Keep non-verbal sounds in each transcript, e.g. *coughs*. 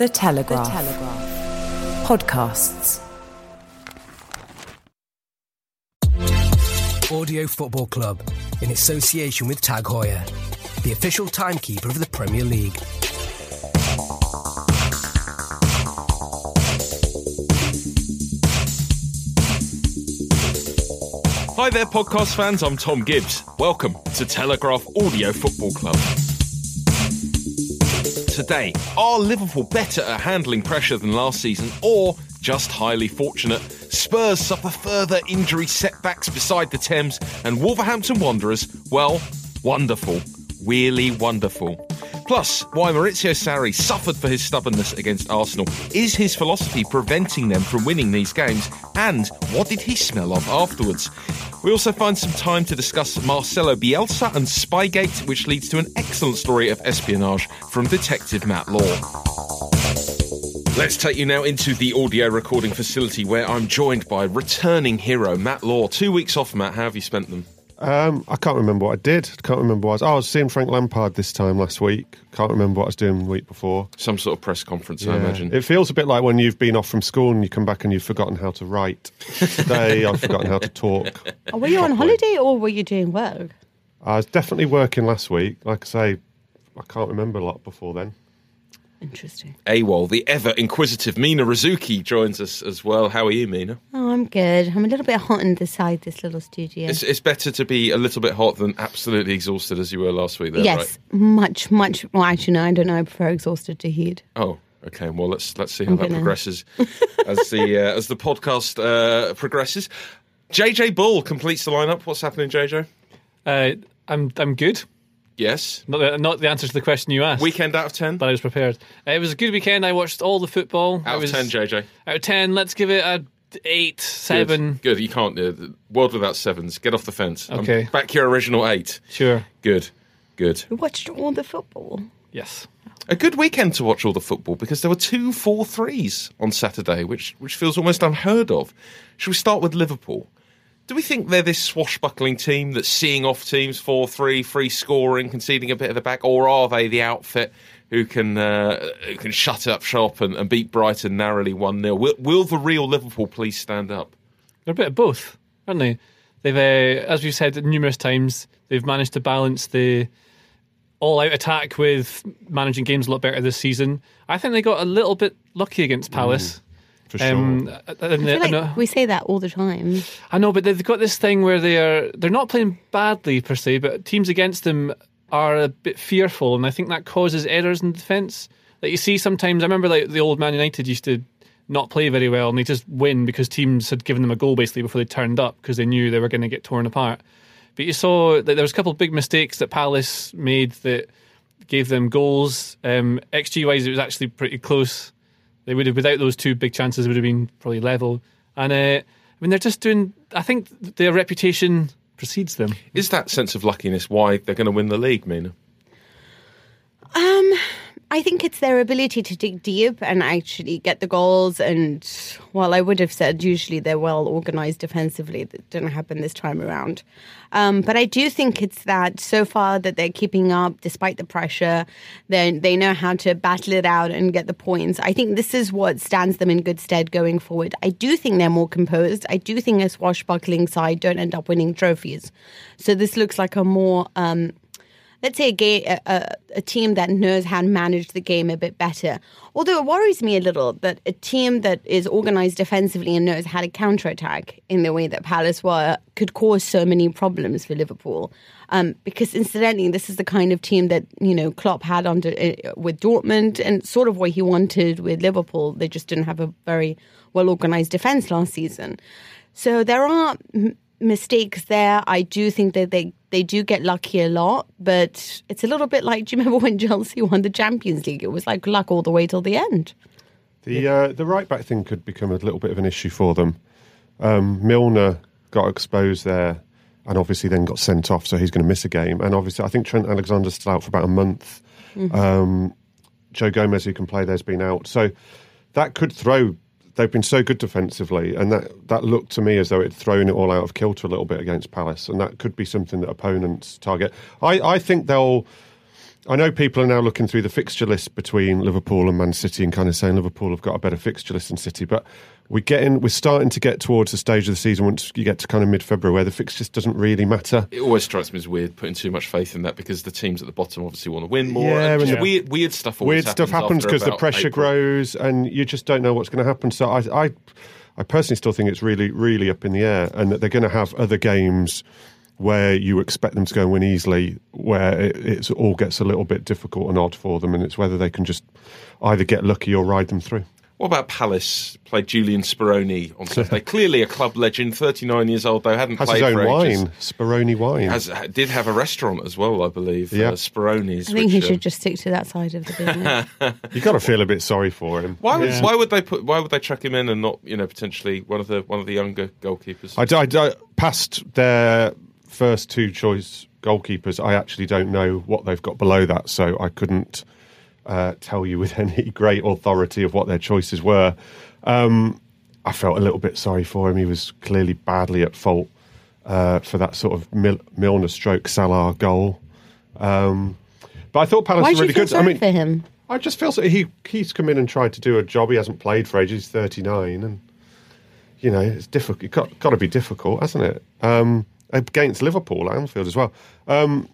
The Telegraph. The Telegraph. Podcasts. Audio Football Club in association with Tag Heuer, the official timekeeper of the Premier League. Hi there, podcast fans. I'm Tom Gibbs. Welcome to Telegraph Audio Football Club. Today, are Liverpool better at handling pressure than last season or just highly fortunate? Spurs suffer further injury setbacks beside the Thames, and Wolverhampton Wanderers, well, wonderful. Really wonderful. Plus, why Maurizio Sarri suffered for his stubbornness against Arsenal. Is his philosophy preventing them from winning these games? And what did he smell of afterwards? We also find some time to discuss Marcelo Bielsa and Spygate, which leads to an excellent story of espionage from Detective Matt Law. Let's take you now into the audio recording facility where I'm joined by returning hero Matt Law. Two weeks off, Matt. How have you spent them? Um, I can't remember what I did. I can't remember what I was. Oh, I was seeing Frank Lampard this time last week. Can't remember what I was doing the week before. Some sort of press conference, I imagine. It feels a bit like when you've been off from school and you come back and you've forgotten how to write. Today, I've forgotten how to talk. Oh, *laughs* were you on holiday or were you doing work? I was definitely working last week. Like I say, I can't remember a lot before then. Interesting. AWOL, the ever inquisitive Mina Rzouki joins us as well. How are you, Mina? Oh, I'm good. I'm a little bit hot inside this little studio. It's, it's better to be a little bit hot than absolutely exhausted as you were last week, there, yes, right? much, much. Well, actually, no, I don't know. I prefer exhausted to heat. Oh, okay. Well, let's let's see how I'm that gonna- progresses *laughs* as the uh, as the podcast uh, progresses. JJ Bull completes the lineup. What's happening, JJ? Uh, I'm I'm good. Yes. Not the, not the answer to the question you asked. Weekend out of ten. but I was prepared. Uh, it was a good weekend. I watched all the football. I Out of was, ten, JJ. Out of ten, let's give it a eight, seven. Good. Good. You can't. Uh, world without sevens. Get off the fence. I'm Okay. back your original eight. Sure. Good. Good. We watched all the football. Yes. A good weekend to watch all the football because there were two four threes on Saturday, which which feels almost unheard of. Should we start with Liverpool? Do we think they're this swashbuckling team that's seeing off teams 4 3, free scoring, conceding a bit of the back, or are they the outfit who can uh, who can shut up shop and, and beat Brighton narrowly 1 0? Will, will the real Liverpool please stand up? They're a bit of both, aren't they? They've, uh, as we've said numerous times, they've managed to balance the all-out attack with managing games a lot better this season. I think they got a little bit lucky against Palace. For sure. Um, like uh, we say that all the time. I know, but they've got this thing where they are they're not playing badly per se, but teams against them are a bit fearful, and I think that causes errors in defence. Like you see sometimes, I remember like the old Man United used to not play very well, and they just win because teams had given them a goal basically before they turned up because they knew they were going to get torn apart. But you saw that there was a couple of big mistakes that Palace made that gave them goals. Um, XG wise, it was actually pretty close. They would have without those two big chances, it would have been probably level. And uh, I mean, they're just doing. I think their reputation precedes them. Is that sense of luckiness why they're going to win the league, Mina? Um, I think it's their ability to dig deep and actually get the goals. And well, I would have said usually they're well organized defensively. That didn't happen this time around. Um, but I do think it's that so far that they're keeping up despite the pressure. They they know how to battle it out and get the points. I think this is what stands them in good stead going forward. I do think they're more composed. I do think a swashbuckling side don't end up winning trophies. So this looks like a more um, let's say a, a, a, a team that knows how to manage the game a bit better. Although it worries me a little that a team that is organized defensively and knows how to counterattack in the way that Palace were could cause so many problems for Liverpool. Um, because incidentally, this is the kind of team that you know Klopp had under uh, with Dortmund and sort of what he wanted with Liverpool. They just didn't have a very well organized defense last season. So there are mistakes there. I do think that they they do get lucky a lot, but it's a little bit like. *laughs* Do you remember when Chelsea won the Champions League? It was like luck all the way till the end. The uh, the right back thing could become a little bit of an issue for them. Um, Milner got exposed there, and obviously then got sent off, so he's going to miss a game. And obviously, I think Trent Alexander's still out for about a month. Um, Joe Gomez, who can play, there's been out, so that could throw. They've been so good defensively, and that that looked to me as though it'd thrown it all out of kilter a little bit against Palace, and that could be something that opponents target. I, I think they'll. I know people are now looking through the fixture list between Liverpool and Man City and kind of saying Liverpool have got a better fixture list than City, but we're getting we're starting to get towards the stage of the season once you get to kind of mid February where the fix just doesn't really matter. It always strikes me as weird putting too much faith in that because the teams at the bottom obviously want to win more. Yeah, and the- weird, weird stuff. Always Weird stuff happens because the pressure April. grows and you just don't know what's going to happen. So I, I, I personally still think it's really, really up in the air, and that they're going to have other games where you expect them to go and win easily, where it it's, all gets a little bit difficult and odd for them, and it's whether they can just either get lucky or ride them through. What about Palace? Played Julian Speroni on Saturday. *laughs* Clearly a club legend, 39 years old though, hadn't Has played his own for ages. wine, Speroni wine. Has, did have a restaurant as well, I believe. Yeah. uh, Speroni's. I think he which, uh, should just stick to that side of the business. *laughs* you got to feel a bit sorry for him. Why would why would they put why would they chuck him in and not you know potentially one of the one of the younger goalkeepers? I, I, I- past their first two choice goalkeepers, I actually don't know what they've got below that, so I couldn't uh, tell you with *laughs* any great authority of what their choices were. Um, I felt a little bit sorry for him. He was clearly badly at fault uh, for that sort of Mil- Milner stroke Salah goal. Um, but I thought Palace Why were really good. I mean, for him? I just feel so, he he's come in and tried to do a job. He hasn't played for ages. He's thirty nine, and you know it's difficult. It's got, got to be difficult, hasn't it? Um, against Liverpool at Anfield as well. Um,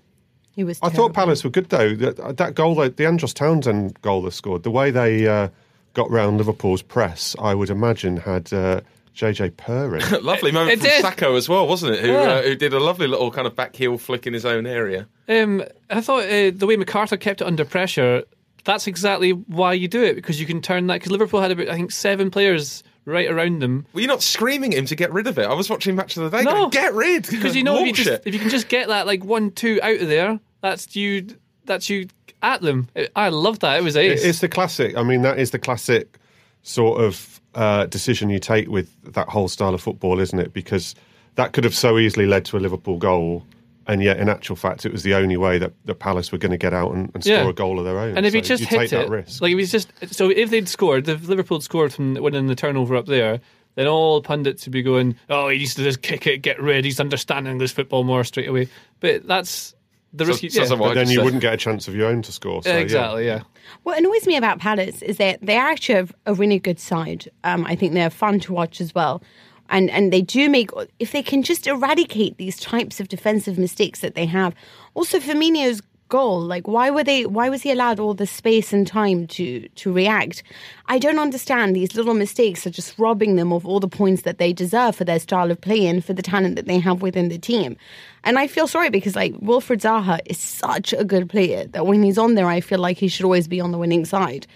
He was. I thought Palace were good though. That, that goal, that- the Andros Townsend goal they scored, the way they uh, got round Liverpool's press, I would imagine had uh, JJ Purring. *laughs* lovely moment It from did. Sakho as well, wasn't it? Who Yeah. uh, who did a lovely little kind of back heel flick in his own area. Um, I thought uh, the way McArthur kept it under pressure, that's exactly why you do it because you can turn that. Because Liverpool had about I think seven players right around them. Were you not screaming at him to get rid of it? I was watching Match of the Day. No. going, get rid *laughs* Because you know if you, just, if you can just get that like one two out of there, that's you. That's you at them. I love that. It was ace. It's the classic. I mean, that is the classic sort of uh, decision you take with that whole style of football, isn't it? Because that could have so easily led to a Liverpool goal, and yet in actual fact, it was the only way that, the Palace were going to get out and, and score Yeah. a goal of their own. And if So he just you hit take that it, risk. like if he's just so if they'd scored, if Liverpool scored from winning the turnover up there, then all pundits would be going, "Oh, he needs to just kick it, get rid. He's understanding English football more straight away." But that's the So- risky. so- yeah. so but then you said. wouldn't get a chance of your own to score. So, Yeah, yeah. exactly. Yeah. What annoys me about Palace is that they are actually a, a really good side. Um, I think they're fun to watch as well. And and they do make if they can just eradicate these types of defensive mistakes that they have. Also Firmino's goal, like why were they why was he allowed all the space and time to to react? I don't understand. These little mistakes are just robbing them of all the points that they deserve for their style of play and for the talent that they have within the team. And I feel sorry because like Wilfred Zaha is such a good player that when he's on there, I feel like he should always be on the winning side.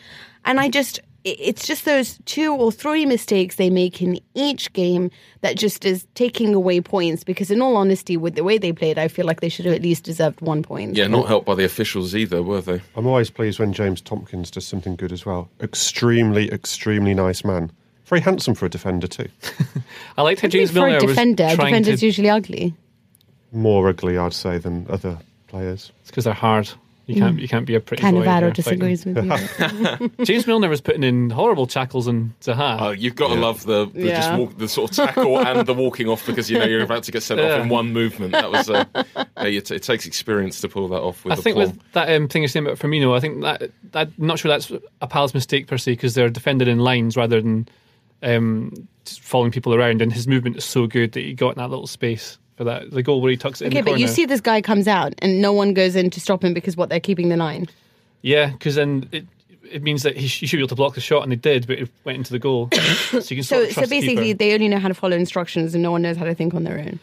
And I just, it's just those two or three mistakes they make in each game that just is taking away points. Because in all honesty, with the way they played, I feel like they should have at least deserved one point. Yeah, not helped by the officials either, were they? I'm always pleased when James Tomkins does something good as well. Extremely, extremely nice man. Very handsome for a defender too. *laughs* I liked how I think James for a defender, was defender's to. usually ugly. More ugly, I'd say, than other players. It's because they're hard. You can't. You can't be a pretty. boy Cannavaro here disagrees with you. *laughs* James Milner was putting in horrible tackles on Zaha. Oh, you've got to love the the, just walk, the sort of tackle *laughs* and the walking off because you know you're about to get sent off in one movement. That was uh, yeah, it, it takes experience to pull that off with I think with that um, thing you're saying about Firmino, I think that, that I'm not sure that's a Palace mistake per se because they're defended in lines rather than um, just following people around, and his movement is so good that he got in that little space for that the goal where he tucks it in Okay, the but you see this guy comes out and no one goes in to stop him because what they're keeping the line. yeah, because then it it means that he, sh- he should be able to block the shot, and they did, but it went into the goal. *coughs* so you can *coughs* So, so the basically, keeper. they only know how to follow instructions and no one knows how to think on their own.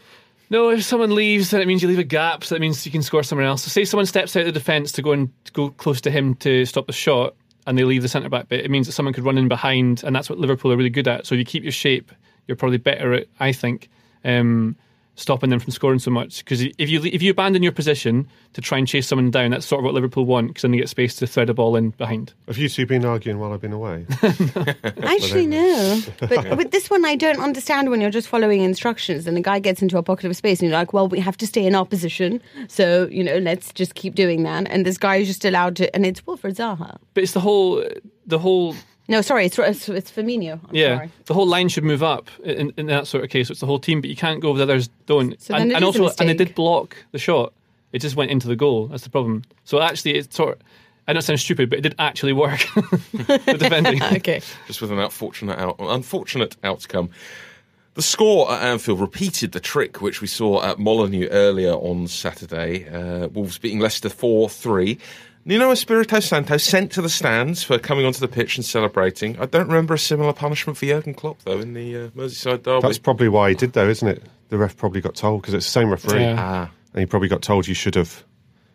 No, if someone leaves, then it means you leave a gap. So that means you can score somewhere else. So say someone steps out of the defence to go and to go close to him to stop the shot, and they leave the centre back bit. It means that someone could run in behind, and that's what Liverpool are really good at. So if you keep your shape, you're probably better at. I think. Um, stopping them from scoring so much. Because if you if you abandon your position to try and chase someone down, that's sort of what Liverpool want. Because then they get space to thread a ball in behind. Have you two been arguing while I've been away? *laughs* *laughs* Actually, no. But with this one, I don't understand when you're just following instructions and the guy gets into a pocket of space and you're like, well, we have to stay in our position. So, you know, let's just keep doing that. And this guy is just allowed to, and it's Wilfred Zaha. But it's the whole the whole No, sorry, it's, it's, it's Firmino. I'm yeah sorry. the whole line should move up in, in that sort of case. It's the whole team, but you can't go over the others don't. So and and also, and they did block the shot. It just went into the goal. That's the problem. So actually, it's sort. Of, I know it sounds stupid, but it did actually work. *laughs* the defending. *laughs* Okay. just with an unfortunate, out, unfortunate outcome. The score at Anfield repeated the trick which we saw at Molineux earlier on Saturday. Uh, Wolves beating Leicester 4 3. Nuno Espirito Santo sent to the stands for coming onto the pitch and celebrating. I don't remember a similar punishment for Jurgen Klopp, though, in the uh, Merseyside derby. That's probably why he did, though, isn't it? The ref probably got told because it's the same referee, Yeah. Ah. and he probably got told you should have.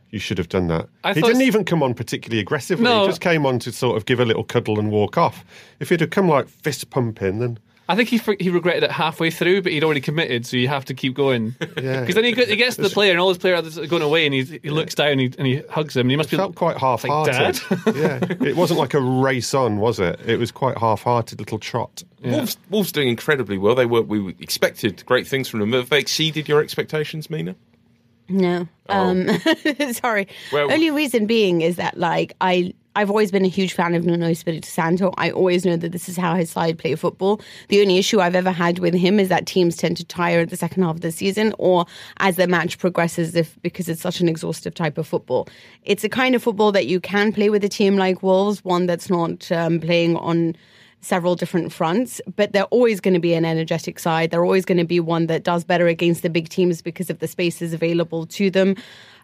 You should have done that. I he didn't even come on particularly aggressively. No. He just came on to sort of give a little cuddle and walk off. If he'd have come like fist pumping, then I think he he regretted it halfway through, but he'd already committed, so you have to keep going. *laughs* Yeah. Because then he, he gets to the player, and all his players are going away, and he, he looks down and he, and he hugs him, and he must it be felt quite half-hearted. Dad? *laughs* yeah, *laughs* it wasn't like a race on, was it? It was quite half-hearted little trot. Wolves, Wolves doing incredibly well. They were we expected great things from them. Have they exceeded your expectations, Mina? No. Um, *laughs* sorry. Well- Only reason being is that like I I've always been a huge fan of Nuno Espirito Santo. I always know that this is how his side play football. The only issue I've ever had with him is that teams tend to tire at the second half of the season or as the match progresses if because it's such an exhaustive type of football. It's a kind of football that you can play with a team like Wolves, one that's not um, playing on several different fronts, but they're always going to be an energetic side. They're always going to be one that does better against the big teams because of the spaces available to them.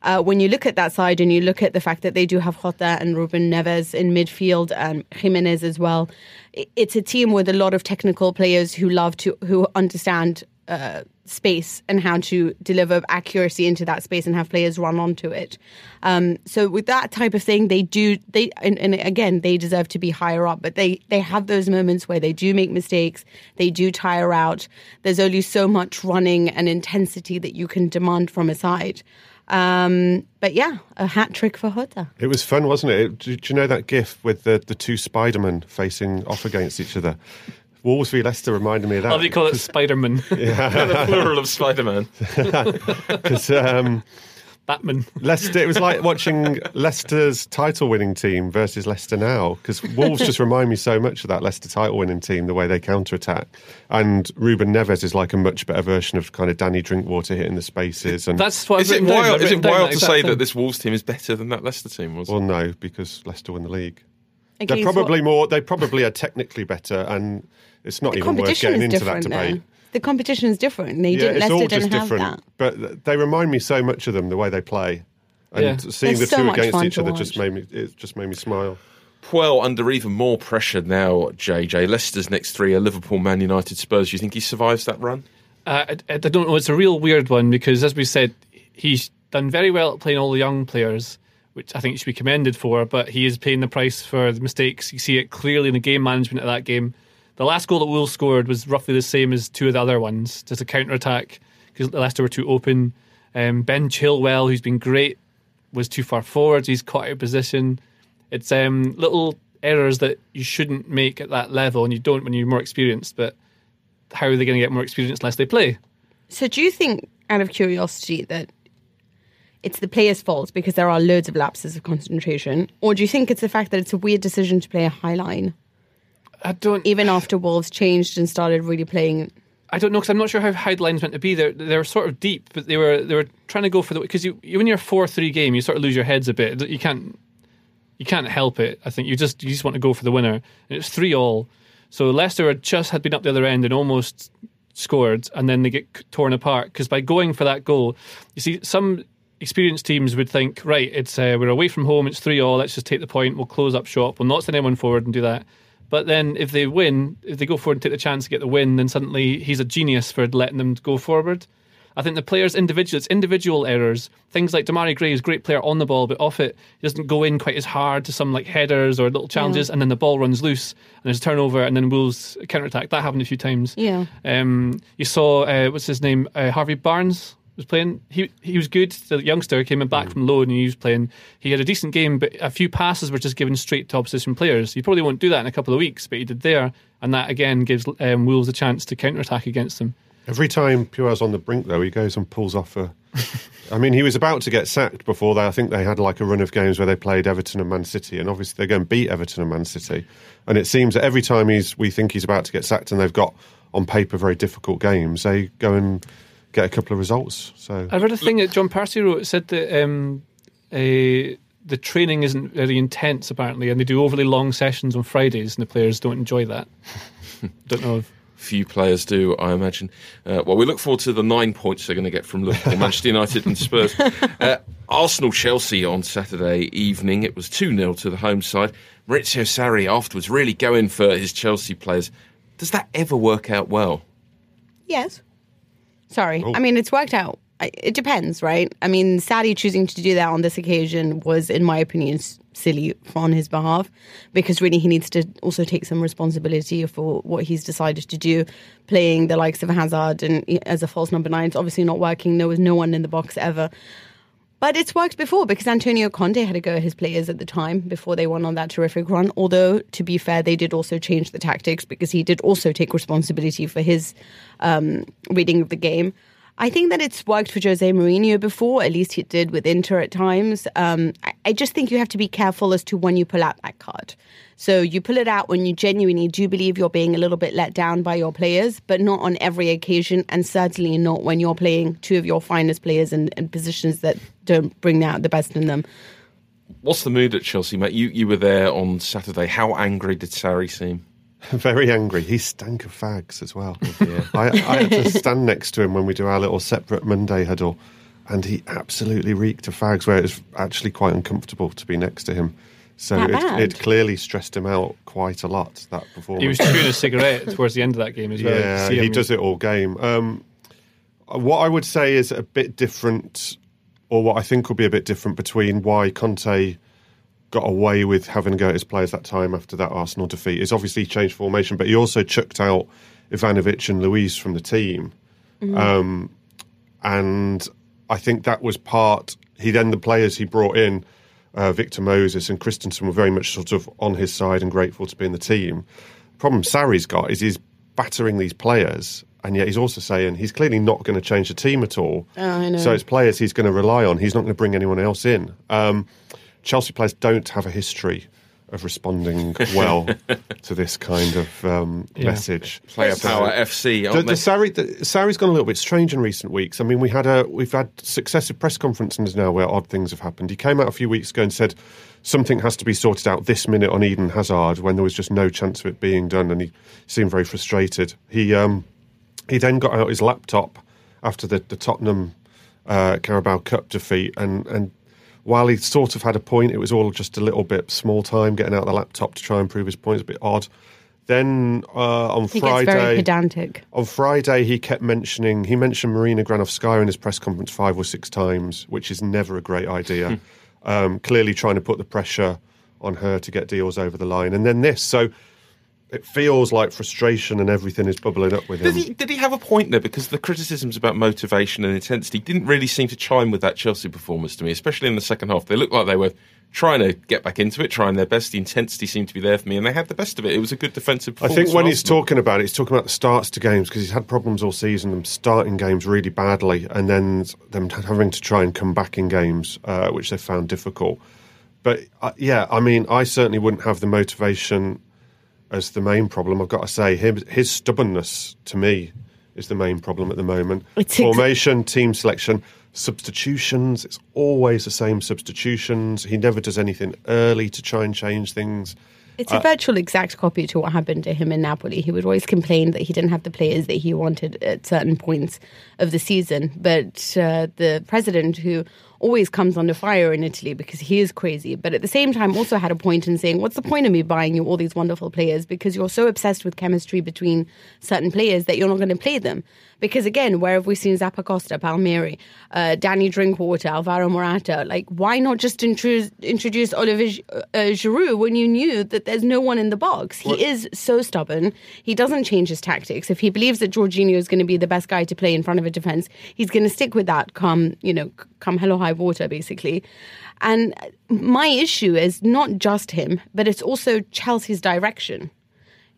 Uh, when you look at that side and you look at the fact that they do have Jota and Ruben Neves in midfield and Jimenez as well, it's a team with a lot of technical players who love to, who understand uh, space and how to deliver accuracy into that space and have players run onto it. Um, so with that type of thing, they do they and, and again they deserve to be higher up, but they they have those moments where they do make mistakes, they do tire out. There's only so much running and intensity that you can demand from a side. Um, but yeah, a hat trick for Jota. It was fun, wasn't it? Do you know that gif with the, the two Spider-Men facing off against each other? Wolves v Leicester reminded me of that. How do you call it Spider Man? *laughs* *laughs* the plural of Spider Man. *laughs* 'Cause, um, Batman. Leicester, it was like watching Leicester's title winning team versus Leicester now, because Wolves just remind me so much of that Leicester title winning team, the way they counter attack. And Ruben Neves is like a much better version of kind of Danny Drinkwater hitting the spaces. And That's what Is I've it wild, is written it wild to say thing. that this Wolves team is better than that Leicester team was? well, no, because Leicester won the league. They're probably what- more. They probably are technically better, and it's not the even worth competition getting into that debate. Though. The competition is different. They yeah, didn't. it's Leicester all didn't just have different. that. But they remind me so much of them the way they play, and Yeah. seeing They're the so two against each to other just made me. It just made me smile. Well, under even more pressure now, JJ. Leicester's next three are Liverpool, Man United, Spurs. Do you think he survives that run? Uh, I, I don't know. It's a real weird one because, as we said, he's done very well at playing all the young players, which I think should be commended for. But he is paying the price for the mistakes. You see it clearly in the game management of that game. The last goal that Wolves scored was roughly the same as two of the other ones, just a counter attack because Leicester were too open. Um, ben Chilwell, who's been great, was too far forward. He's caught out of position. It's um, little errors that you shouldn't make at that level, and you don't when you're more experienced. But how are they going to get more experience unless they play? So, do you think, out of curiosity, that it's the player's fault because there are loads of lapses of concentration, or do you think it's the fact that it's a weird decision to play a high line, I don't even after Wolves changed and started really playing? I don't know because I'm not sure how high the line's meant to be. They're they're sort of deep, but they were they were trying to go for the because you, you when you're four three game, you sort of lose your heads a bit. You can't you can't help it. I think you just you just want to go for the winner, and it's three all. So Leicester had just had been up the other end and almost scored, and then they get torn apart because by going for that goal, you see some experienced teams would think, right, it's uh, we're away from home, it's three all. Let's just take the point. We'll close up shop. We'll not send anyone forward and do that. But then if they win, if they go forward and take the chance to get the win, then suddenly he's a genius for letting them go forward. I think the players individual, it's individual errors. Things like Demarai Gray is a great player on the ball, but off it, he doesn't go in quite as hard to some like headers or little challenges, and then the ball runs loose and there's a turnover, and then Wolves counter attack. That happened a few times. Yeah. Um, you saw uh, what's his name, uh, Harvey Barnes was playing. He he was good. The youngster came in back from loan and he was playing. He had a decent game, but a few passes were just given straight to opposition players. He probably won't do that in a couple of weeks, but he did there, and that again gives um, Wolves a chance to counter attack against them. Every time Puel's on the brink, though, he goes and pulls off a. *laughs* I mean, he was about to get sacked before that. I think they had like a run of games where they played Everton and Man City, and obviously they're going to beat Everton and Man City. And it seems that every time he's, we think he's about to get sacked, and they've got on paper very difficult games, they go and get a couple of results. So I read a thing that John Percy wrote. It said that um, uh, the training isn't very intense apparently, and they do overly long sessions on Fridays, and the players don't enjoy that. *laughs* don't know. If, Few players do, I imagine. Uh, well, we look forward to the nine points they're going to get from Liverpool, *laughs* Manchester United, and Spurs. Uh, Arsenal Chelsea on Saturday evening. It was 2 0 to the home side. Maurizio Sarri afterwards really going for his Chelsea players. Does that ever work out well? Yes. Sorry. Oh. I mean, it's worked out. It depends, right? I mean, Sarri choosing to do that on this occasion was, in my opinion, silly on his behalf because really he needs to also take some responsibility for what he's decided to do, playing the likes of Hazard and as a false number nine. It's obviously not working. There was no one in the box ever. But it's worked before because Antonio Conte had a go at his players at the time before they won on that terrific run. Although, to be fair, they did also change the tactics because he did also take responsibility for his um, reading of the game. I think that it's worked for Jose Mourinho before, at least it did with Inter at times. Um, I, I just think you have to be careful as to when you pull out that card. So you pull it out when you genuinely do believe you're being a little bit let down by your players, but not on every occasion, and certainly not when you're playing two of your finest players in, in positions that don't bring out the best in them. What's the mood at Chelsea, mate? You, you were there on Saturday. How angry did Sarri seem? *laughs* very angry. He stank of fags as well. Oh, *laughs* I, I had to stand next to him when we do our little separate Monday huddle, and he absolutely reeked of fags. Where it was actually quite uncomfortable to be next to him. So it, it clearly stressed him out quite a lot. That performance. he was chewing a cigarette *laughs* towards the end of that game as well. Yeah, he does it all game. Um, what I would say is a bit different, or what I think will be a bit different between why Conte got away with having to go at his players that time after that Arsenal defeat is obviously he changed formation, but he also chucked out Ivanovic and Luiz from the team. Um, and I think that was part. He then the players he brought in, uh, Victor Moses and Christensen, were very much sort of on his side and grateful to be in the team. The problem Sarri's got is he's battering these players, and yet he's also saying he's clearly not going to change the team at all. I know. So it's players he's going to rely on. He's not going to bring anyone else in. Um, Chelsea players don't have a history of responding well *laughs* to this kind of um, message. Player Power FC, The, aren't the they? Sarri, the, Sarri's gone a little bit strange in recent weeks. I mean, we had a we've had successive press conferences now where odd things have happened. He came out a few weeks ago and said something has to be sorted out this minute on Eden Hazard when there was just no chance of it being done, and he seemed very frustrated. He um, he then got out his laptop after the, the Tottenham uh, Carabao Cup defeat, and and while he sort of had a point, it was all just a little bit small time getting out the laptop to try and prove his point. It's a bit odd. Then uh, on He Friday, gets very pedantic. on Friday, he kept mentioning, he mentioned Marina Granovskaya in his press conference five or six times, which is never a great idea. um, clearly trying to put the pressure on her to get deals over the line. And then this. So it feels like frustration and everything is bubbling up with him. Did he, did he have a point there? Because the criticisms about motivation and intensity didn't really seem to chime with that Chelsea performance to me, especially in the second half. They looked like they were trying to get back into it, trying their best. The intensity seemed to be there for me, and they had the best of it. It was a good defensive I think when he's talking about it, he's talking about the starts to games because he's had problems all season, them starting games really badly, and then them having to try and come back in games, uh, which they found difficult. But uh, yeah, I mean, I certainly wouldn't have the motivation as the main problem. I've got to say, him, his stubbornness to me is the main problem at the moment. It's ex- Formation, team selection, substitutions. It's always the same substitutions. He never does anything early to try and change things. It's a virtual exact copy to what happened to him in Napoli. He would always complain that he didn't have the players that he wanted at certain points of the season. But uh, the president, who always comes under fire in Italy because he is crazy. But at the same time, also had a point in saying, "What's the point of me buying you all these wonderful players because you're so obsessed with chemistry between certain players that you're not going to play them." Because again, where have we seen Zappacosta, Palmieri, uh, Danny Drinkwater, Alvaro Morata? Like, why not just introduce, introduce Olivier uh, Giroud when you knew that there's no one in the box? He is so stubborn. He doesn't change his tactics. If he believes that Jorginho is going to be the best guy to play in front of a defense, he's going to stick with that. Come, you know, come hello high water, basically. And my issue is not just him, but it's also Chelsea's direction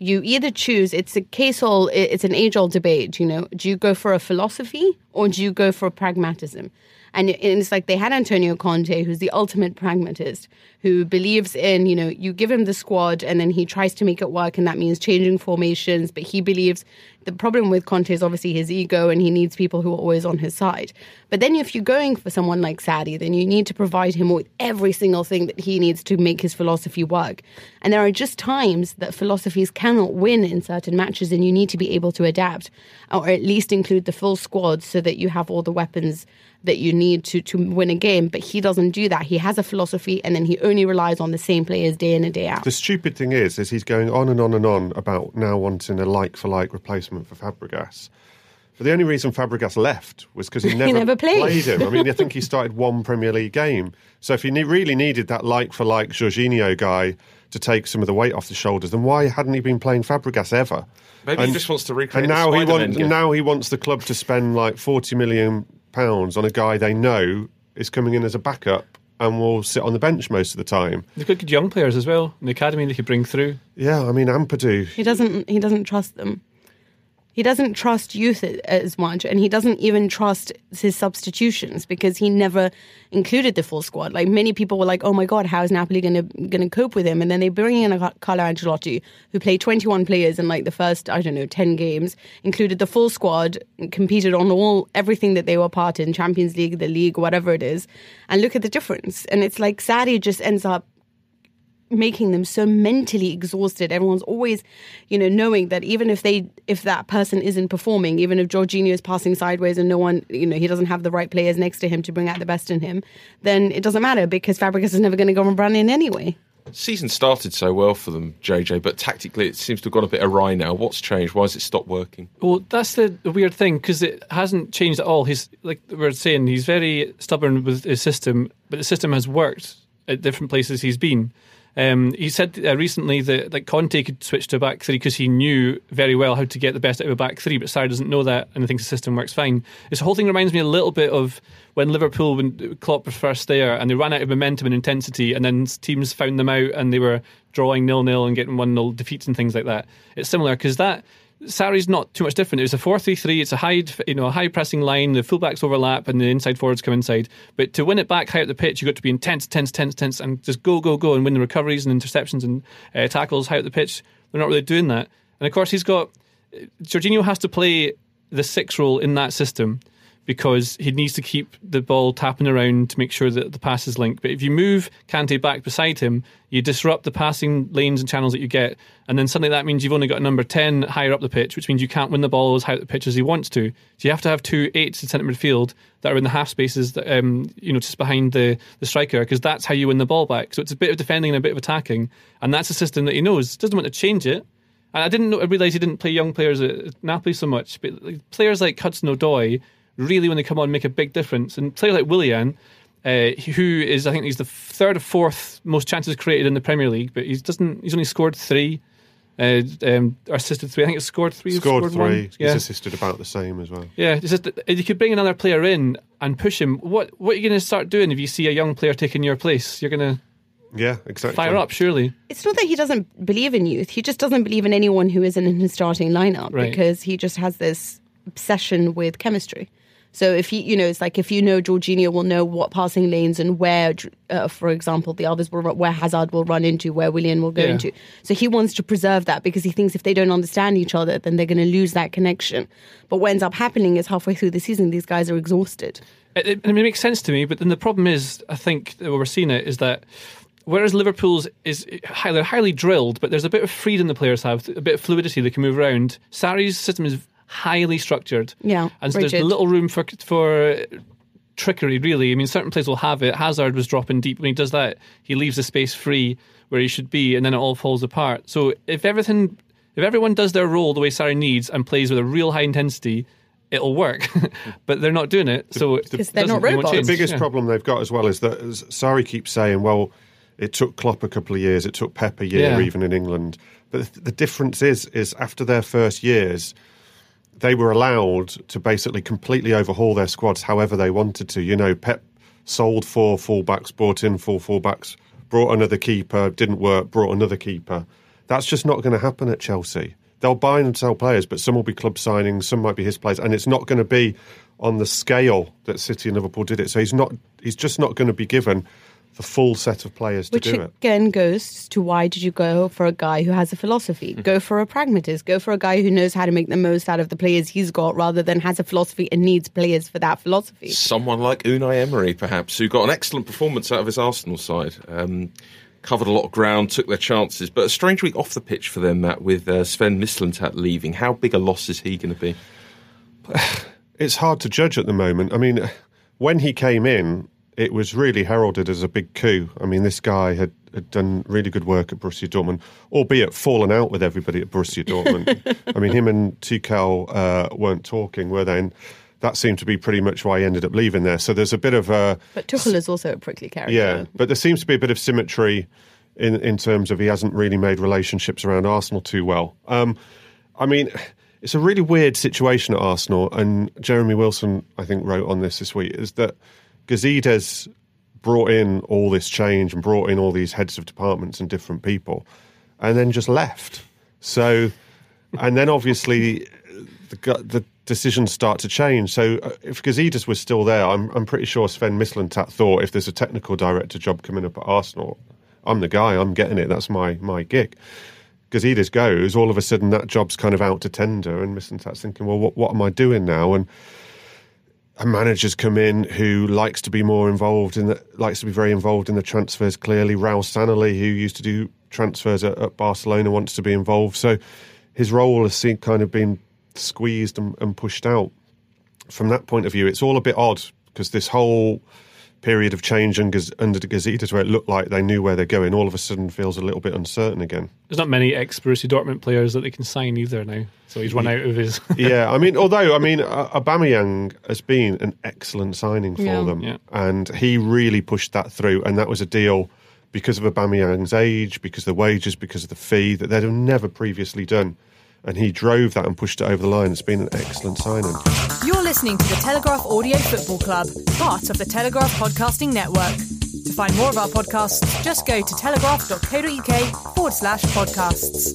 you either choose it's a case old it's an age old debate you know do you go for a philosophy or do you go for pragmatism and it's like they had Antonio Conte, who's the ultimate pragmatist, who believes in, you know, you give him the squad and then he tries to make it work, and that means changing formations. But he believes the problem with Conte is obviously his ego, and he needs people who are always on his side. But then if you're going for someone like Sarri, then you need to provide him with every single thing that he needs to make his philosophy work. And there are just times that philosophies cannot win in certain matches, and you need to be able to adapt, or at least include the full squad so that you have all the weapons that you need to to win a game. But he doesn't do that. He has a philosophy, and then he only relies on the same players day in and day out. The stupid thing is, is he's going on and on and on about now wanting a like for like replacement for Fabregas. But the only reason Fabregas left was because *laughs* he never, never played. him. I mean, I think he *laughs* started one Premier League game. So if he ne- really needed that like for like Jorginho guy to take some of the weight off the shoulders, then why hadn't he been playing Fabregas ever? Maybe he just wants to recreate And the now he wants now he wants the club to spend like forty million pounds on a guy they know is coming in as a backup and will sit on the bench most of the time. They've got good young players as well in the academy they could bring through. Yeah, I mean Ampadu. He doesn't. He doesn't trust them. He doesn't trust youth as much, and he doesn't even trust his substitutions because he never included the full squad. Like many people were like, "Oh my god, how is Napoli going to going to cope with him?" And then they bring in Carlo Ancelotti who played 21 players in like the first I don't know 10 games, included the full squad, competed on all everything that they were part in, Champions League, the league, whatever it is, and look at the difference. And it's like Sarri just ends up making them so mentally exhausted. Everyone's always, you know, knowing that even if they if that person isn't performing, even if Jorginho is passing sideways and no one, you know, he doesn't have the right players next to him to bring out the best in him, then it doesn't matter because Fabregas is never going to go and run in anyway. Season started so well for them, JJ, but tactically it seems to have gone a bit awry now. What's changed? Why has it stopped working? Well, that's the, the weird thing because it hasn't changed at all. He's like we we're saying, he's very stubborn with his system, but the system has worked at different places he's been. Um, he said uh, recently that like Conte could switch to a back three because he knew very well how to get the best out of a back three, but Sarri doesn't know that and he thinks the system works fine. This whole thing reminds me a little bit of when Liverpool, when Klopp was first there, and they ran out of momentum and intensity, and then teams found them out and they were drawing nil nil and getting one nil defeats and things like that. It's similar because that Sarri's not too much different. It was a 4-3-3. It's a high, you know, a high pressing line. The fullbacks overlap and the inside forwards come inside. But to win it back high up the pitch, you've got to be intense, tense, tense, tense, and just go, go, go, and win the recoveries and interceptions and uh, tackles high up the pitch. They're not really doing that. And of course, he's got Jorginho has to play the six role in that system because he needs to keep the ball tapping around to make sure that the pass is linked. But if you move Kante back beside him, you disrupt the passing lanes and channels that you get, and then suddenly that means you've only got a number 10 higher up the pitch, which means you can't win the ball as high up the pitch as he wants to. So you have to have two eights in centre midfield that are in the half spaces, that, um, you know, just behind the, the striker, because that's how you win the ball back. So it's a bit of defending and a bit of attacking, and that's a system that he knows. Doesn't want to change it. And I didn't know, I realised he didn't play young players at Napoli so much, but players like Hudson Odoi really, when they come on, make a big difference. And a player like Willian, uh, who is, I think, he's the third or fourth most chances created in the Premier League, but he doesn't. He's only scored three, uh, um, or assisted three. I think it's scored three. Scored, one. three. Yeah, He's assisted about the same as well. yeah. It's just that you could bring another player in and push him. What What are you going to start doing if you see a young player taking your place? You're going to Yeah, exactly. fire up, surely. It's not that he doesn't believe in youth. He just doesn't believe in anyone who isn't in his starting lineup Right. because he just has this obsession with chemistry. So if he, you know, it's like if you know Jorginho will know what passing lanes and where, uh, for example, the others will ru- where Hazard will run into, where Willian will go Yeah. into. So he wants to preserve that because he thinks if they don't understand each other, then they're going to lose that connection. But what ends up happening is halfway through the season, these guys are exhausted. It, it, it makes sense to me, but then the problem is, I think that we're seeing it is that whereas Liverpool's is high, they're highly drilled, but there's a bit of freedom the players have, a bit of fluidity they can move around. Sarri's system is highly structured, Yeah, and so there's rigid. little room for for trickery, really. I mean, certain players will have it. Hazard was dropping deep. When he does that, he leaves the space free where he should be, and then it all falls apart. So if everything, if everyone does their role the way Sarri needs and plays with a real high intensity, it'll work. *laughs* but they're not doing it, so it Because they're doesn't- not it won't robots. The biggest Yeah. problem they've got as well is that as Sarri keeps saying, well, it took Klopp a couple of years, it took Pep a year, Yeah. even in England. But the, the difference is, is after their first years, they were allowed to basically completely overhaul their squads however they wanted to. You know, Pep sold four fullbacks, brought in four fullbacks, brought another keeper, didn't work, brought another keeper. That's just not going to happen at Chelsea. They'll buy and sell players, but some will be club signings, some might be his players, and it's not going to be on the scale that City and Liverpool did it. So he's not. He's just not going to be given the full set of players to Which do it. again goes to why did you go for a guy who has a philosophy? Mm-hmm. Go for a pragmatist. Go for a guy who knows how to make the most out of the players he's got rather than has a philosophy and needs players for that philosophy. Someone like Unai Emery, perhaps, who got an excellent performance out of his Arsenal side. Um, covered a lot of ground, took their chances, but a strange week off the pitch for them, Matt, with uh, Sven Mislintat leaving. How big a loss is he going to be? *sighs* It's hard to judge at the moment. I mean, when he came in, it was really heralded as a big coup. I mean, this guy had, had done really good work at Borussia Dortmund, albeit fallen out with everybody at Borussia Dortmund. *laughs* I mean, him and Tuchel uh, weren't talking, were they? And that seemed to be pretty much why he ended up leaving there. So there's a bit of a But Tuchel is also a prickly character. yeah, but there seems to be a bit of symmetry in in terms of he hasn't really made relationships around Arsenal too well. Um, I mean, it's a really weird situation at Arsenal, and Jeremy Wilson, I think, wrote on this this week is that Gazidis brought in all this change and brought in all these heads of departments and different people, and then just left. So, and then obviously the the decisions start to change. So uh, if Gazidis was still there, I'm I'm pretty sure Sven Mislintat thought if there's a technical director job coming up at Arsenal, I'm the guy. I'm getting it. That's my my gig. Gazidis goes, all of a sudden that job's kind of out to tender, and Mislintat's thinking, well, what what am I doing now? And a manager's come in who likes to be more involved in the likes to be very involved in the transfers. Clearly, Raul Sanllehi, who used to do transfers at, at Barcelona, wants to be involved. So his role has seen kind of been squeezed and, and pushed out. From that point of view, it's all a bit odd because this whole period of change under the Gazidis, where it looked like they knew where they're going, all of a sudden feels a little bit uncertain again. There's not many ex Borussia Dortmund players that they can sign either now. So he's run out of his. *laughs* yeah, I mean, although I mean, uh, Aubameyang has been an excellent signing for Yeah. them, Yeah. and he really pushed that through, and that was a deal because of Aubameyang's age, because of the wages, because of the fee that they'd have never previously done, and he drove that and pushed it over the line. It's been an excellent signing. You're listening to the Telegraph Audio Football Club, part of the Telegraph Podcasting Network. To find more of our podcasts, just go to telegraph.co.uk forward slash podcasts.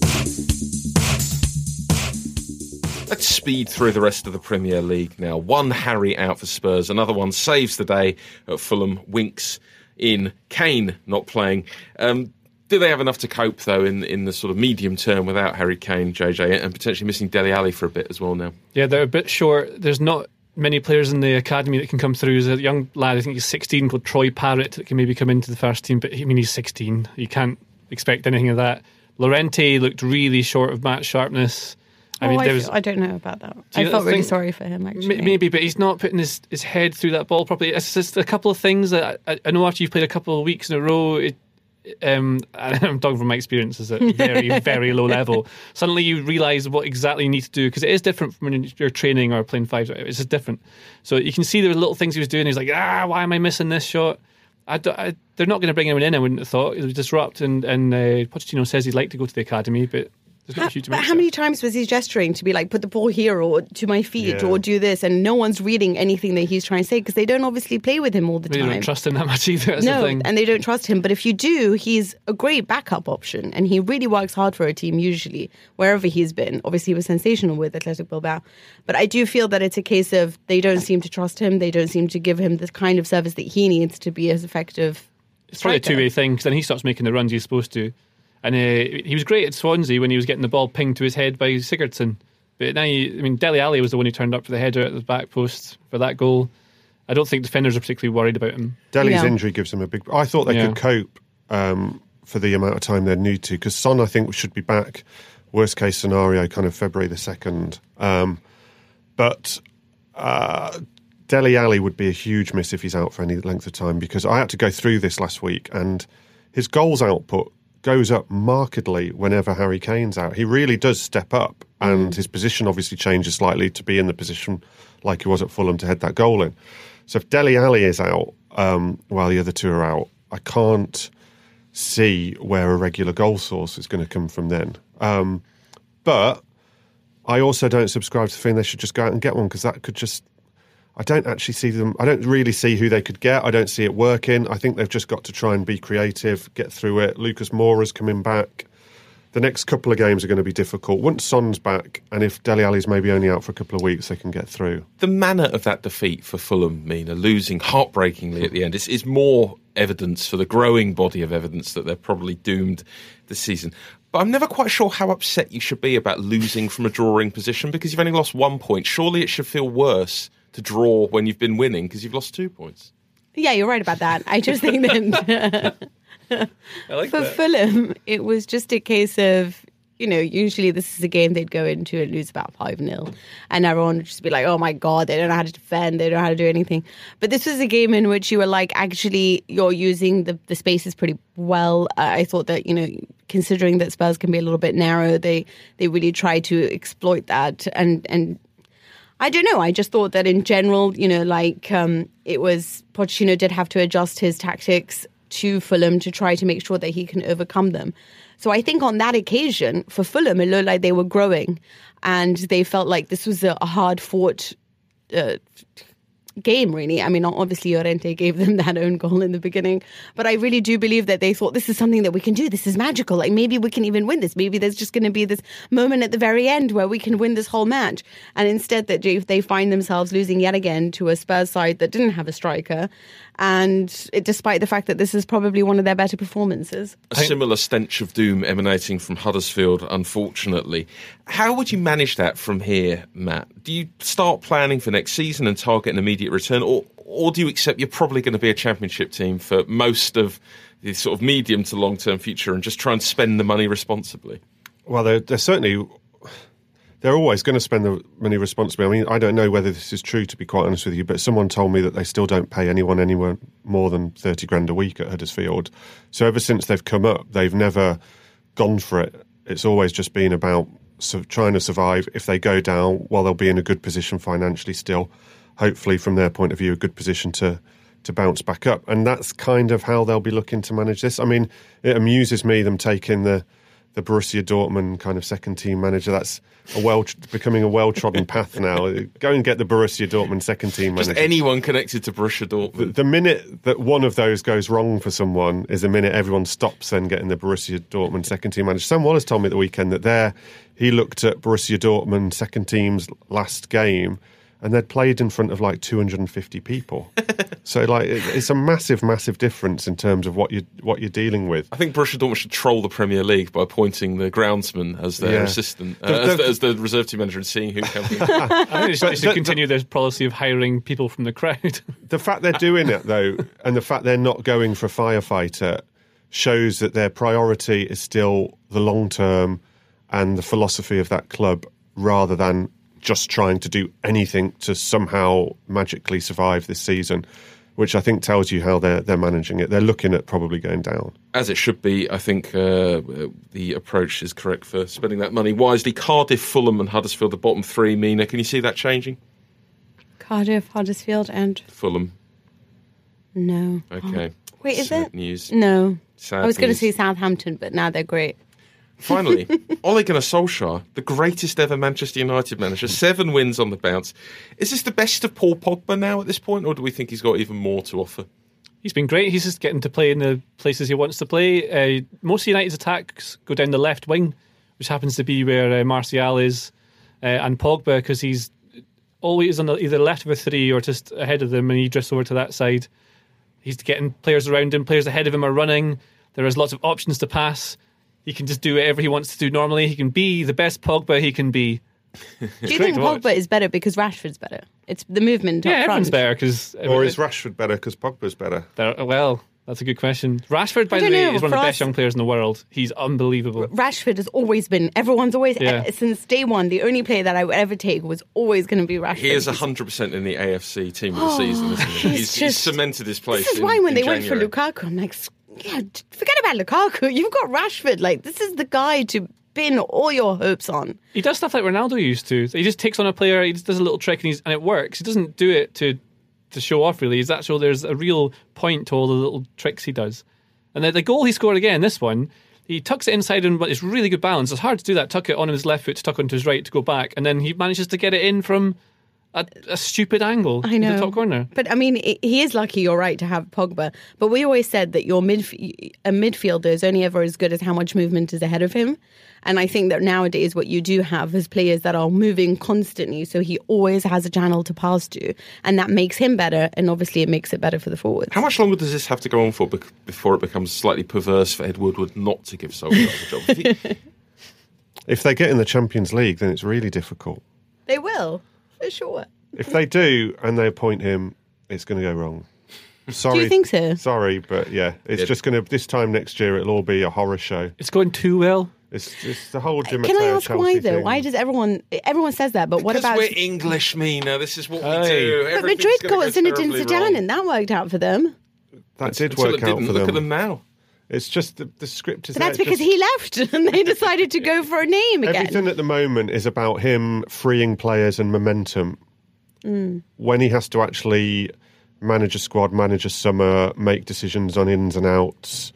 Let's speed through the rest of the Premier League now. One Harry out for Spurs, another one saves the day at Fulham, Winks in. Kane not playing. Um, do they have enough to cope, though, in, in the sort of medium term without Harry Kane, JJ, and potentially missing Dele Alli for a bit as well now? Yeah, they're a bit short. There's not many players in the academy that can come through. There's a young lad, I think he's 16, called Troy Parrott, that can maybe come into the first team, but I mean, he's 16. You can't expect anything of that. Llorente looked really short of match sharpness. I I, mean, oh, I, there was I don't know about that. I felt really sorry for him, actually. M- Maybe, but he's not putting his, his head through that ball properly. It's just a couple of things that I, I know after you've played a couple of weeks in a row, it, um, *laughs* I'm talking from my experiences at very, *laughs* very low level. Suddenly you realise what exactly you need to do because it is different from when you're training or playing five. It's just different. So you can see there were little things he was doing. He's like, ah, why am I missing this shot? I don't- I- they're not going to bring anyone in. I wouldn't have thought it would disrupt. And and uh, Pochettino says he'd like to go to the academy, but How, but how many times was he gesturing to be like, put the ball here or to my feet Yeah. or do this? And no one's reading anything that he's trying to say because they don't obviously play with him all the They time. They don't trust him that much either. No, and they don't trust him. But if you do, he's a great backup option, and he really works hard for a team usually wherever he's been. Obviously, he was sensational with Athletic Bilbao, but I do feel that it's a case of they don't seem to trust him. They don't seem to give him the kind of service that he needs to be as effective. It's probably a two way thing because then he starts making the runs he's supposed to. And uh, he was great at Swansea when he was getting the ball pinged to his head by Sigurdsson. But now, you, I mean, Dele Alli was the one who turned up for the header at the back post for that goal. I don't think defenders are particularly worried about him. Dele's Yeah. injury gives them a big. I thought they Yeah. could cope um, for the amount of time they're new to because Son, I think, should be back. Worst case scenario, kind of February the second. Um, but uh, Dele Alli would be a huge miss if he's out for any length of time because I had to go through this last week and his goals output goes up markedly whenever Harry Kane's out. He really does step up and his position obviously changes slightly to be in the position like he was at Fulham to head that goal in. So if Dele Alli is out um, while the other two are out, I can't see where a regular goal source is going to come from then. Um, but I also don't subscribe to the thing they should just go out and get one because that could just. I don't actually see them. I don't really see who they could get. I don't see it working. I think they've just got to try and be creative, get through it. Lucas Moura's coming back. The next couple of games are going to be difficult. Once Son's back, and if Dele Alli's maybe only out for a couple of weeks, they can get through. The manner of that defeat for Fulham, Mina, losing heartbreakingly at the end, is, is more evidence for the growing body of evidence that they're probably doomed this season. But I'm never quite sure how upset you should be about losing from a drawing position because you've only lost one point. Surely it should feel worse to draw when you've been winning because you've lost two points. Yeah, you're right about that. I just think that *laughs* I like for that. Fulham, it was just a case of, you know, usually this is a game they'd go into and lose about 5 0. And everyone would just be like, oh my God, they don't know how to defend, they don't know how to do anything. But this was a game in which you were like, actually, you're using the, the spaces pretty well. Uh, I thought that, you know, considering that Spurs can be a little bit narrow, they, they really try to exploit that. And, and I don't know. I just thought that in general, you know, like um, it was Pochettino did have to adjust his tactics to Fulham to try to make sure that he can overcome them. So I think on that occasion for Fulham, it looked like they were growing, and they felt like this was a, a hard fought. Uh, game really. I mean obviously Llorente gave them *laughs* that own goal in the beginning but i really do believe that they thought this is something that we can do. This is magical. Like maybe we can even win this. Maybe there's just going to be this moment at the very end where we can win this whole match. And instead that they- they find themselves losing yet again to a Spurs side that didn't have a striker and it, despite the fact that this is probably one of their better performances A similar stench of doom emanating from Huddersfield, unfortunately. How would you manage that from here, Matt? Do you start planning for next season and target an immediate return, or, or do you accept you're probably going to be a championship team for most of the sort of medium to long term future and just try and spend the money responsibly? Well, they're, they're certainly they're always going to spend the money responsibly. I mean, I don't know whether this is true, to be quite honest with you, but someone told me that they still don't pay anyone anywhere more than thirty grand a week at Huddersfield. So ever since they've come up, they've never gone for it. It's always just been about trying to survive. If they go down, well, they'll be in a good position financially still. Hopefully, from their point of view, a good position to to bounce back up. And that's kind of how they'll be looking to manage this. I mean, it amuses me them taking the the Borussia Dortmund kind of second team manager. That's a well becoming a well trodden path *laughs* now. Go and get the Borussia Dortmund second team manager. Just anyone connected to Borussia Dortmund. the minute that one of those goes wrong for someone is the minute everyone stops then getting the Borussia Dortmund second team manager. Sam Wallace told me at the weekend that there he looked at Borussia Dortmund second team's last game and they'd played in front of like 250 people. *laughs* so like it, it's a massive, massive difference in terms of what you what you're dealing with. I think Borussia Dortmund should troll the Premier League by appointing the groundsman as their Yeah. assistant, uh, The- as, the- the, as the reserve team manager, and seeing who can. *laughs* I think they should, they should the- continue their policy of hiring people from the crowd. *laughs* The fact they're doing it though, and the fact they're not going for a firefighter, shows that their priority is still the long term and the philosophy of that club, rather than just trying to do anything to somehow magically survive this season. Which I think tells you how they're they're managing it. They're looking at probably going down. as it should be. I think uh, uh, the approach is correct for spending that money wisely. Cardiff, Fulham, and Huddersfield, the bottom three. Mina, can you see that changing? Cardiff Huddersfield and Fulham. no Okay. wait is Sad it news? no Sad I was going to news. say Southampton but now they're great Finally, *laughs* Ole Gunnar Solskjaer, the greatest ever Manchester United manager, seven wins on the bounce. Is this the best of Paul Pogba now at this point, or do we think he's got even more to offer? He's been great. He's just getting to play in the places he wants to play. Uh, most of United's attacks go down the left wing, which happens to be where uh, Martial is, uh, and Pogba because he's always on the, either left of a three or just ahead of them, and he drifts over to that side. He's getting players around him. Players ahead of him are running. There is lots of options to pass. He can just do whatever he wants to do normally. He can be the best Pogba he can be. do you think to. Pogba is better because Rashford's better it's the movement Yeah, everyone's front better because Or is Rashford better because Pogba's better? well, That's a good question. Rashford, by the way, know, is one of the best us- young players in the world. He's unbelievable. Rashford has always been. Everyone's always Yeah. since day one. The only player that I would ever take was always going to be Rashford. He is He's- 100% in the AFC team of the season, isn't he? *gasps* He's, he's just- cemented his place. This is in- why when in they went for January. Lukaku, I'm like, "S- yeah, forget about Lukaku. *laughs* You've got Rashford. Like this is the guy to pin all your hopes on. He does stuff like Ronaldo used to. He just takes on a player, he just does a little trick, and, and it works. He doesn't do it to to show off. Really, he's actually there's a real point to all the little tricks he does. And the, the goal he scored again, this one, he tucks it inside and but it's really good balance. It's hard to do that. Tuck it on his left foot, to tuck onto his right to go back, and then he manages to get it in from a, a stupid angle. I in know. the top corner. But I mean, i he is lucky. You're right to have Pogba. But we always said that your midf- a midfielder is only ever as good as how much movement is ahead of him. And I think that nowadays, what you do have is players that are moving constantly, so he always has a channel to pass to, and that makes him better. And obviously, it makes it better for the forwards. How much longer does this have to go on for bec- before it becomes slightly perverse for Ed Woodward not to give Solskjaer the job? If *laughs* they get in the Champions League, then it's really difficult. They will, for sure. If they do and they appoint him, it's going to go wrong. *laughs* Sorry, think so? Sorry, but yeah, it's Yeah. just going to. This time next year, it'll all be a horror show. It's going too well. It's, it's the whole Di Can I ask Chelsea why though? thing. Why does everyone everyone says that? But what about we're English, Mina. This is what we do. but Madrid got go Zinedine Zidane, wrong. and that worked out for them. that did Until work it out didn't. for Look them? at them now. It's just the, the script is. But that's there, because just- he left, and they *laughs* decided to go for a name again. Everything at the moment is about him freeing players and momentum. Mm. When he has to actually manage a squad, manage a summer, make decisions on ins and outs.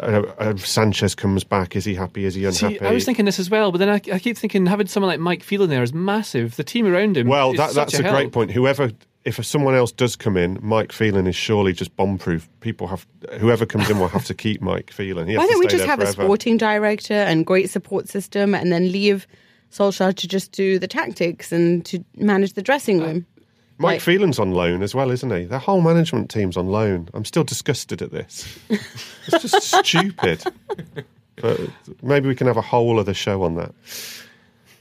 Uh, uh, Sanchez comes back. Is he happy? Is he unhappy? See, I was thinking this as well, but then I, I keep thinking having someone like Mike Phelan there is massive. The team around him. well, is that, such that's a, help. great point. Whoever, if someone else does come in, Mike Phelan is surely just bomb-proof. People have whoever comes in will have to keep Mike Phelan. He Why don't we just have a sporting director and great support system, and then leave Solskjaer to just do the tactics and to manage the dressing room? Mike like- Phelan's on loan as well, isn't he? The whole management team's on loan. I'm still disgusted at this. It's just *laughs* stupid. But maybe we can have a whole other show on that.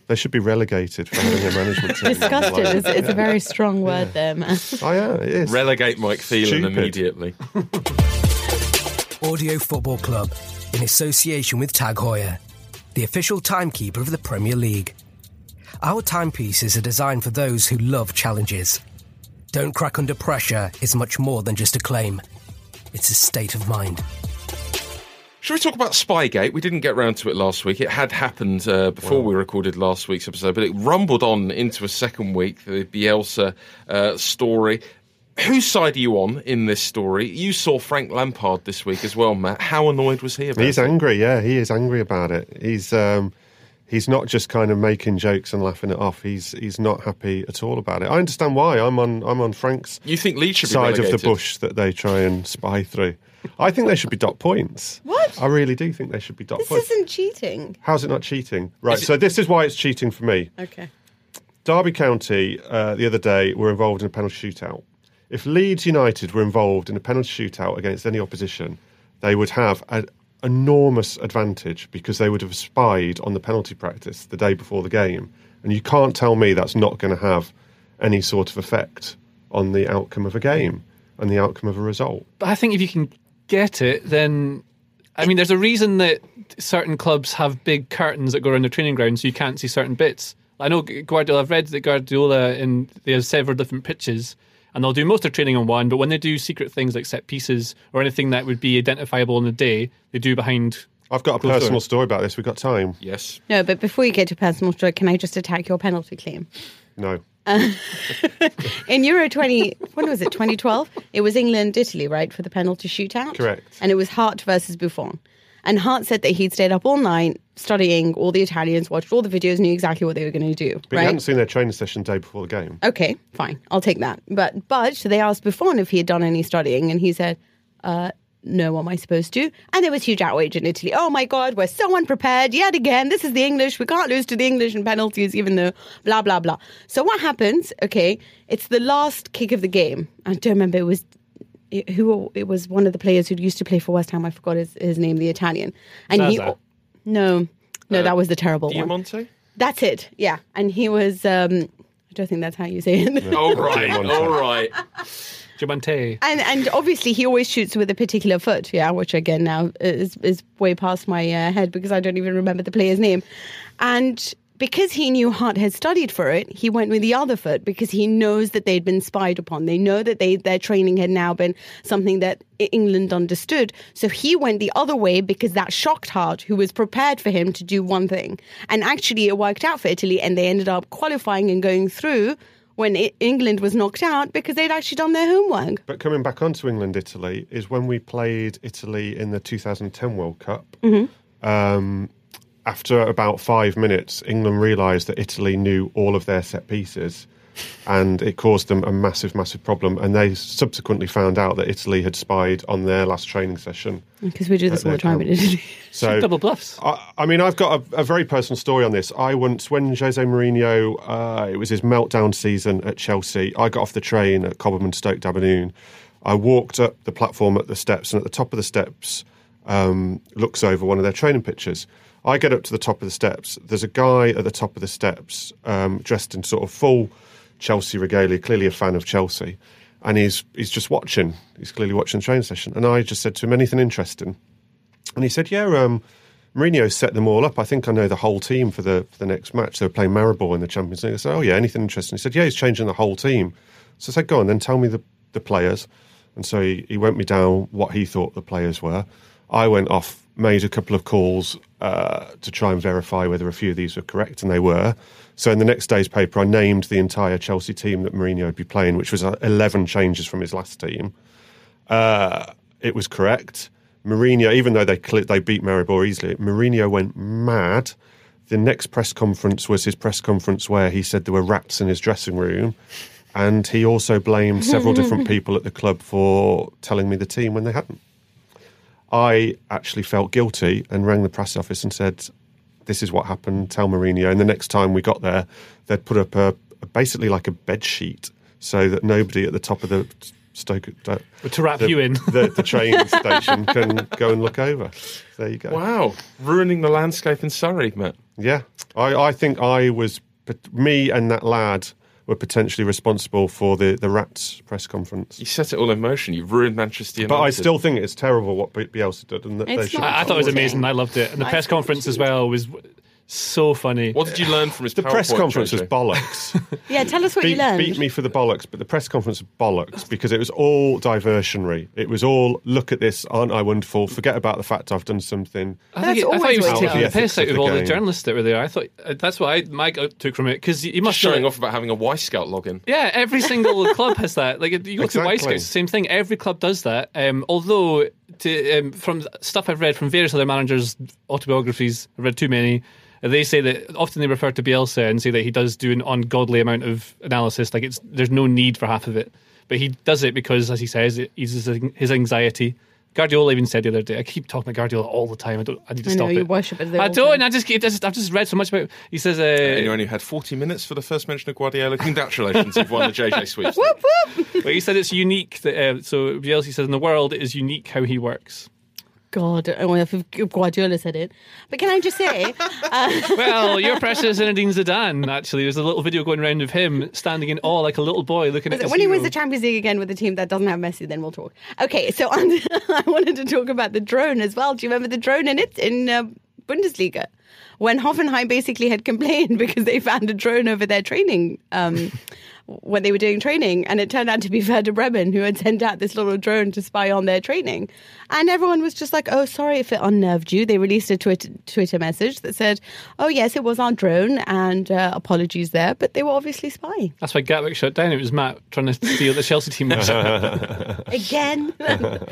They should be relegated for having a management team. Disgusted loan. is, is a very strong word there, man. Oh yeah, it is. Relegate Mike Phelan immediately. Audio Football Club in association with Tag Heuer, the official timekeeper of the Premier League. Our timepieces are designed for those who love challenges. Don't crack under pressure is much more than just a claim. It's a state of mind. Should we talk about Spygate? We didn't get round to it last week. It had happened uh, before we recorded last week's episode, but it rumbled on into a second week, the Bielsa uh, story. Whose side are you on in this story? You saw Frank Lampard this week as well, Matt. How annoyed was he about it? He's it? angry. Yeah, he is angry about it. He's um, he's not just kind of making jokes and laughing it off. He's he's not happy at all about it. I understand why. I'm on I'm on Frank's You think Leeds should be side of the bush that they try and spy through. I think they should be dot points. What? I really do think they should be dot This points. This isn't cheating. How's it not cheating? Right. It- so this is why it's cheating for me. Okay. Derby County uh, the other day were involved in a penalty shootout. If Leeds United were involved in a penalty shootout against any opposition, they would have an enormous advantage because they would have spied on the penalty practice the day before the game. And you can't tell me that's not going to have any sort of effect on the outcome of a game and the outcome of a result. But I think if you can get it, then I mean, there's a reason that certain clubs have big curtains that go around their training ground, so you can't see certain bits. I know Guardiola. I've read that Guardiola and they have several different pitches, and they'll do most of their training on one. But when they do secret things like set pieces or anything that would be identifiable on the day, they do behind. I've got a personal door. story about this. We've got time. Yes. No, but before you get to personal story, can I just attack your penalty claim? No. *laughs* In Euro 20, when was it, 2012? It was England Italy, right, for the penalty shootout? Correct. And it was Hart versus Buffon. And Hart said that he'd stayed up all night studying all the Italians, watched all the videos, knew exactly what they were going to do, But you right? hadn't seen their training session day before the game. Okay, fine, I'll take that. But but they asked Buffon if he had done any studying, and he said, uh, "No, what am I supposed to?" And there was huge outrage in Italy. Oh my God, we're so unprepared yet again. This is the English. We can't lose to the English in penalties, even though blah blah blah. So what happens? Okay, it's the last kick of the game. I don't remember. It was who it was one of the players who used to play for West Ham. I forgot his, his name, the Italian. And he Zaza. no no that was the terrible one. Diamante? That's it. Yeah, and he was. Um, I don't think that's how you say it. All right. Diamante. All right. Diamante. And and obviously he always shoots with a particular foot, yeah, which again now is is way past my uh, head because I don't even remember the player's name. And because he knew Hart had studied for it, he went with the other foot because he knows that they'd been spied upon. They know that they their training had now been something that England understood. So he went the other way because that shocked Hart, who was prepared for him to do one thing. And actually, it worked out for Italy, and they ended up qualifying and going through when England was knocked out because they'd actually done their homework. But coming back onto England Italy is when we played Italy in the 2010 World Cup. Um, after about five minutes, England realised that Italy knew all of their set pieces, and it caused them a massive, massive problem. And they subsequently found out that Italy had spied on their last training session. Because we do this all the time in. Italy. *laughs* So Double bluffs. I, I mean, I've got a, a very personal story on this. I once, when Jose Mourinho, uh, it was his meltdown season at Chelsea, I got off the train at Cobham and Stoke d'Abernon. I walked up the platform at the steps, and at the top of the steps um, looks over one of their training pictures. I get up to the top of the steps. There's a guy at the top of the steps um, dressed in sort of full Chelsea regalia, clearly a fan of Chelsea, and he's he's just watching. He's clearly watching the training session. And I just said to him, "Anything interesting?" And he said, "Yeah, um, Mourinho set them all up. I think I know the whole team for the for the next match. They were playing Maribor in the Champions League." I said, "Oh yeah, anything interesting?" He said, "Yeah, he's changing the whole team." So I said, "Go on, then tell me the the players." And so he, he went me down what he thought the players were. I went off, made a couple of calls uh, to try and verify whether a few of these were correct, and they were. So in the next day's paper, I named the entire Chelsea team that Mourinho would be playing, which was uh, 11 changes from his last team. Uh, it was correct. Mourinho, even though they cl- they beat Maribor easily, Mourinho went mad. The next press conference was his press conference where he said there were rats in his dressing room, and he also blamed several different *laughs* people at the club for telling me the team when they hadn't. I actually felt guilty and rang the press office and said, "This is what happened. Tell Mourinho." And the next time we got there, they'd put up a, a basically like a bed sheet so that nobody at the top of the Stoke uh, To wrap the, you in. *laughs* the, the train *laughs* station can go and look over. There you go. Wow, ruining the landscape in Surrey, Matt. Yeah, I, I think I was me and that lad were potentially responsible for the the Rats press conference. You set it all in motion. You ruined Manchester United. But I still think it's terrible what B- Bielsa did, and that It's they should. I, I thought it was Amazing. amazing. I loved it. And the Nice press conference as well was so funny. What did you learn from his The press conference was bollocks. *laughs* Yeah, tell us what you beat, learned. beat me for the bollocks, but the press conference was bollocks because it was all diversionary. It was all look at this, aren't I wonderful? Forget about the fact I've done something. I, That's think it, I thought he always was taking it the piss out Ethics of of all the the journalists that were there. I thought uh, that's what I my gut took from it because he must showing off about having a Wyscout login. Yeah, every single *laughs* club has that. Like you go to Wyscouts, same thing. Every club does that. Um, although, to, um, from stuff I've read from various other managers' autobiographies, I've read too many. They say that often they refer to Bielsa and say that he does do an ungodly amount of analysis. Like it's there's no need for half of it, but he does it because, as he says, it eases his anxiety. Guardiola even said the other day. I keep talking about Guardiola all the time. I don't. I need to I know, stop you it. worship it I don't. time. I just, keep- just. I've just read so much about. He says. Uh, And you only had 40 minutes for the first mention of Guardiola. Congratulations, you've won the JJ *laughs* sweeps. Whoop, whoop. But he said it's unique. That, uh, so Bielsa says in the world it is unique how he works. God, I wonder if Guardiola said it. But can I just say, *laughs* uh, Well, your *laughs* precious Zinedine Zidane. Actually, there's a little video going around of him standing in awe like a little boy looking at his when he wins the Champions League again with a team that doesn't have Messi, then we'll talk. Okay, so *laughs* on, I wanted to talk about the drone as well. Do you remember the drone in it in uh, Bundesliga? When Hoffenheim basically had complained because they found a drone over their training um, when they were doing training, and it turned out to be Werder Bremen who had sent out this little drone to spy on their training, and everyone was just like, "Oh, sorry if it unnerved you." They released a Twitter, Twitter message that said, "Oh yes, it was our drone, and uh, apologies there, but they were obviously spying." That's why Gatwick shut down. It was Matt trying to steal the Chelsea team. *laughs* again. *laughs*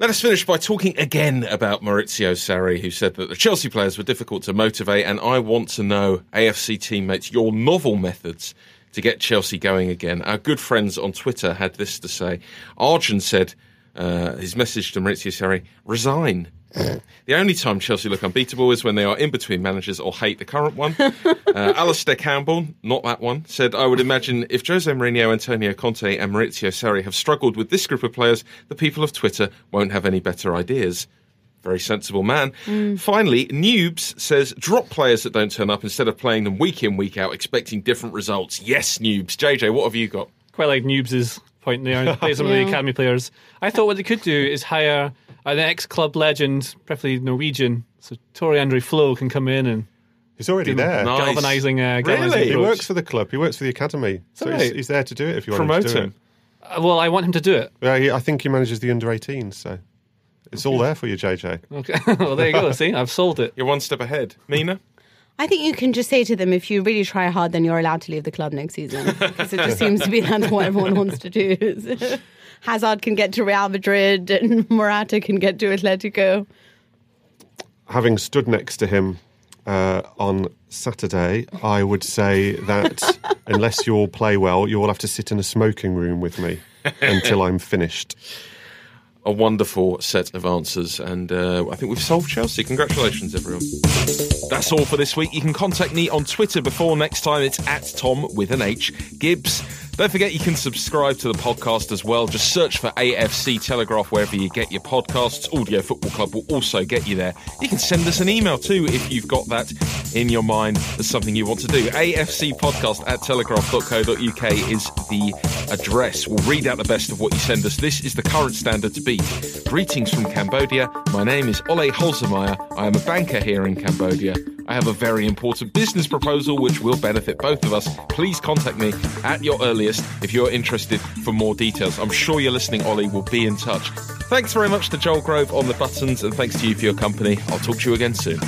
Let us finish by talking again about Maurizio Sarri, who said that the Chelsea players were difficult to motivate. And I want to know, AFC teammates, your novel methods to get Chelsea going again. Our good friends on Twitter had this to say. Arjun said, uh, his message to Maurizio Sarri, resign. *laughs* The only time Chelsea look unbeatable is when they are in between managers or hate the current one. *laughs* Uh, Alistair Campbell, not that one, said, I would imagine if Jose Mourinho, Antonio Conte, and Maurizio Sarri have struggled with this group of players, the people of Twitter won't have any better ideas. Very sensible man. Finally, Noobs says, drop players that don't turn up instead of playing them week in, week out, expecting different results. Yes, Noobs. JJ, what have you got? quite like Noobs' point there. *laughs* Play some of the academy players. I thought what they could do is hire an ex-club legend, preferably Norwegian, so Tore André Flo can come in and He's already there. Nice. galvanizing. Uh, Really? galvanizing He works for the club. He works for the academy. So that he's, he's there to do it if you want Promote him to do him. Uh, well, I want him to do it. it. Yeah, he, I think he manages the under 18s, so it's all there for you, JJ. Okay. *laughs* well, there you go. See, I've sold it. You're one step ahead. Mina? I think you can just say to them, if you really try hard, then you're allowed to leave the club next season. *laughs* Because it just seems to be that's what everyone wants to do. *laughs* Hazard can get to Real Madrid and Morata can get to Atletico. Having stood next to him uh, on Saturday, I would say that unless you all play well, you all have to sit in a smoking room with me until I'm finished. A wonderful set of answers, and uh, I think we've solved Chelsea. Congratulations, everyone. That's all for this week. You can contact me on Twitter before next time. It's at Tom with an H Gibbs. Don't forget you can subscribe to the podcast as well. Just search for AFC Telegraph wherever you get your podcasts. Audio Football Club will also get you there. You can send us an email too if you've got that in your mind as something you want to do. AFC Podcast at telegraph.co.uk is the address. We'll read out the best of what you send us. This is the current standard to beat. Greetings from Cambodia. My name is Ole Holzemeyer. I am a banker here in Cambodia. I have a very important business proposal which will benefit both of us. Please contact me at your earliest if you're interested for more details. I'm sure you're listening, Ollie. We'll be in touch. Thanks very much to Joel Grove on the buttons, and thanks to you for your company. I'll talk to you again soon.